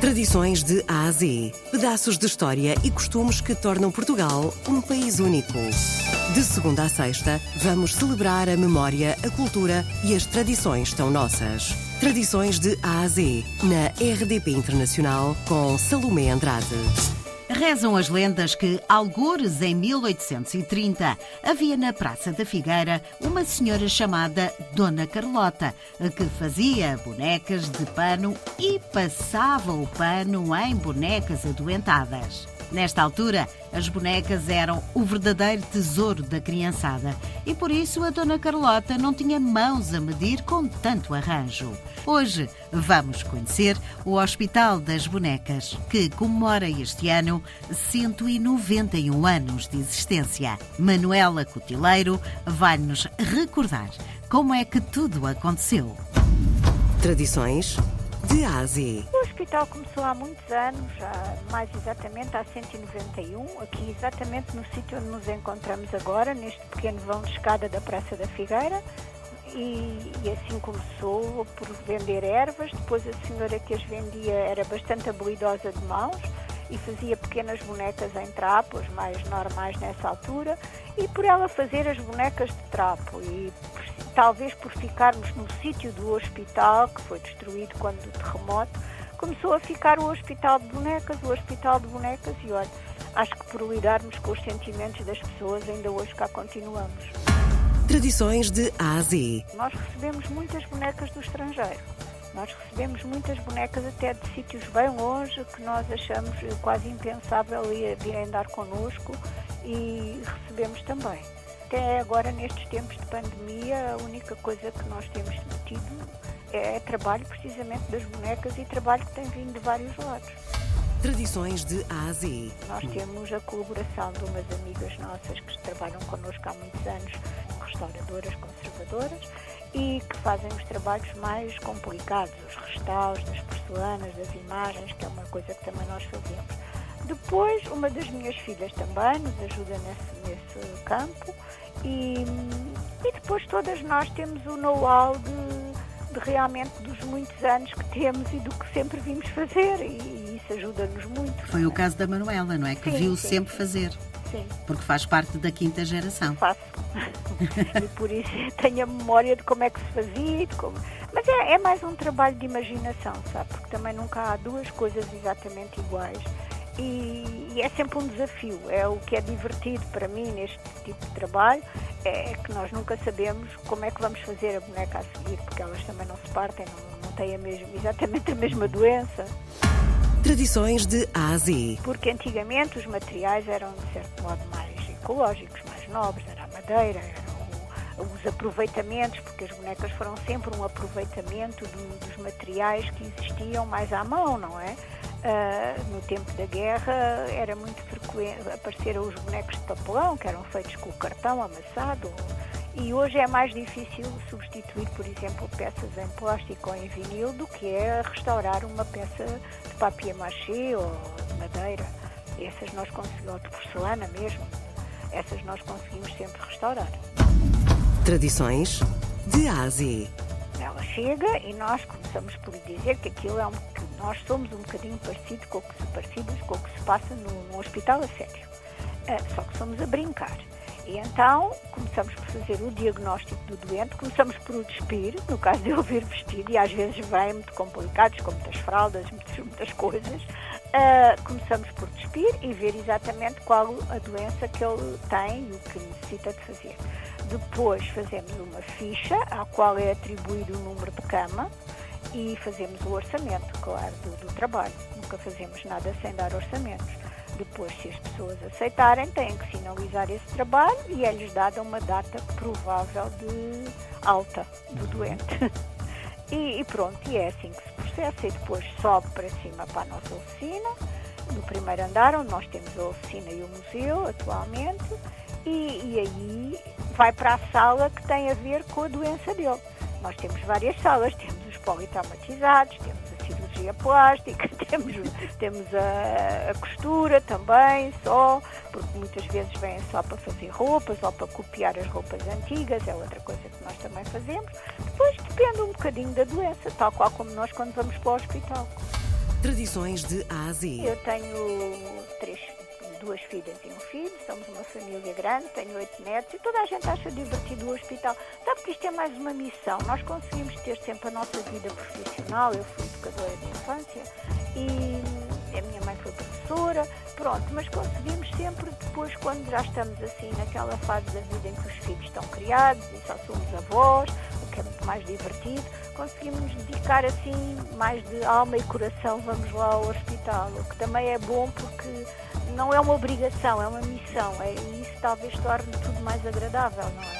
Tradições de A a Z. Pedaços de história e costumes que tornam Portugal um país único. De segunda a sexta, vamos celebrar a memória, a cultura e as tradições tão nossas. Tradições de A a Z, na RDP Internacional, com Salomé Andrade. Rezam as lendas que, algures em 1830, havia na Praça da Figueira uma senhora chamada Dona Carlota, que fazia bonecas de pano e passava o pano em bonecas adoentadas. Nesta altura, as bonecas eram o verdadeiro tesouro da criançada e por isso a Dona Carlota não tinha mãos a medir com tanto arranjo. Hoje vamos conhecer o Hospital das Bonecas, que comemora este ano 191 anos de existência. Manuela Cotileiro vai-nos recordar como é que tudo aconteceu. Tradições de Ásia. O hospital começou há muitos anos, mais exatamente há 191, aqui exatamente no sítio onde nos encontramos agora, neste pequeno vão de escada da Praça da Figueira. E, e, assim começou por vender ervas. Depois a senhora que as vendia era bastante habilidosa de mãos e fazia pequenas bonecas em trapo, as mais normais nessa altura, e por ela fazer as bonecas de trapo. E talvez por ficarmos no sítio do hospital, que foi destruído quando do terremoto, começou a ficar o hospital de bonecas, o hospital de bonecas, e olha, acho que por lidarmos com os sentimentos das pessoas, ainda hoje cá continuamos. Tradições de A a Z. Nós recebemos muitas bonecas do estrangeiro. Nós recebemos muitas bonecas até de sítios bem longe que nós achamos quase impensável virem dar connosco e recebemos também. Até agora, nestes tempos de pandemia, a única coisa que nós temos tido é trabalho precisamente das bonecas e trabalho que tem vindo de vários lados. Tradições de A a Z. Nós temos a colaboração de umas amigas nossas que trabalham connosco há muitos anos, restauradoras, conservadoras, e que fazem os trabalhos mais complicados, os restauros das porcelanas, das imagens, que é uma coisa que também nós fazemos. Depois, uma das minhas filhas também nos ajuda nesse, nesse campo e, e depois todas nós temos o know-how de, de, realmente dos muitos anos que temos e do que sempre vimos fazer e, e isso ajuda-nos muito. Foi o caso da Manuela, não é? Que sim, viu sim, sempre sim. fazer. Sim. Porque faz parte da quinta geração. Faço. e por isso tenho a memória de como é que se fazia. Como... Mas é, é mais um trabalho de imaginação, sabe? Porque também nunca há duas coisas exatamente iguais. E, e, é sempre um desafio. É o que é divertido para mim neste tipo de trabalho, é que nós nunca sabemos como é que vamos fazer a boneca a seguir, porque elas também não se partem, não, não têm a mesma, exatamente a mesma doença. Tradições de A a Z. Porque antigamente os materiais eram, de certo modo, mais ecológicos, mais nobres, era a madeira, eram os aproveitamentos, porque as bonecas foram sempre um aproveitamento do, dos materiais que existiam mais à mão, não é? Uh, no tempo da guerra era muito frequente, apareceram os bonecos de papelão, que eram feitos com o cartão amassado, e hoje é mais difícil substituir, por exemplo, peças em plástico ou em vinil do que é restaurar uma peça de papier-mâché ou de madeira. Essas nós conseguimos, ou de porcelana mesmo, essas nós conseguimos sempre restaurar. Tradições de Ásia. Ela chega e nós começamos por dizer que aquilo é um nós somos um bocadinho parecido com o que se, parecidos com o que se passa no, no hospital a sério. Uh, só que somos a brincar. E então começamos por fazer o diagnóstico do doente, começamos por o despir, no caso de ele vir vestido, e às vezes vem muito complicados, com muitas fraldas, muitas, muitas coisas. Uh, começamos por despir e ver exatamente qual a doença que ele tem e o que necessita de fazer. Depois fazemos uma ficha à qual é atribuído o número de cama, e fazemos o orçamento, claro, do, do, trabalho. Nunca fazemos nada sem dar orçamentos. Depois, se as pessoas aceitarem, têm que sinalizar esse trabalho e é-lhes dada uma data provável de alta do doente. e, e, pronto, e é assim que se processa. E depois sobe para cima para a nossa oficina, no primeiro andar, onde nós temos a oficina e o museu atualmente, e, e aí vai para a sala que tem a ver com a doença dele. Nós temos várias salas, temos os politraumatizados, temos cirurgia plástica, temos, temos a, a, costura também, só, porque muitas vezes vêm só para fazer roupas ou para copiar as roupas antigas, é outra coisa que nós também fazemos. Depois depende um bocadinho da doença, tal qual como nós quando vamos para o hospital. Tradições de A a Z. Eu tenho três, duas filhas e um filho, somos uma família grande, tenho oito netos e toda a gente acha divertido o hospital. Sabe que isto é mais uma missão. Nós conseguimos ter sempre a nossa vida profissional. Eu fui educadora de infância e a minha mãe foi professora, pronto, mas conseguimos sempre depois, quando já estamos assim naquela fase da vida em que os filhos estão criados e só somos avós, o que é muito mais divertido, conseguimos dedicar assim mais de alma e coração, vamos lá ao hospital, o que também é bom porque não é uma obrigação, é uma missão, é, e isso talvez torne tudo mais agradável, não é?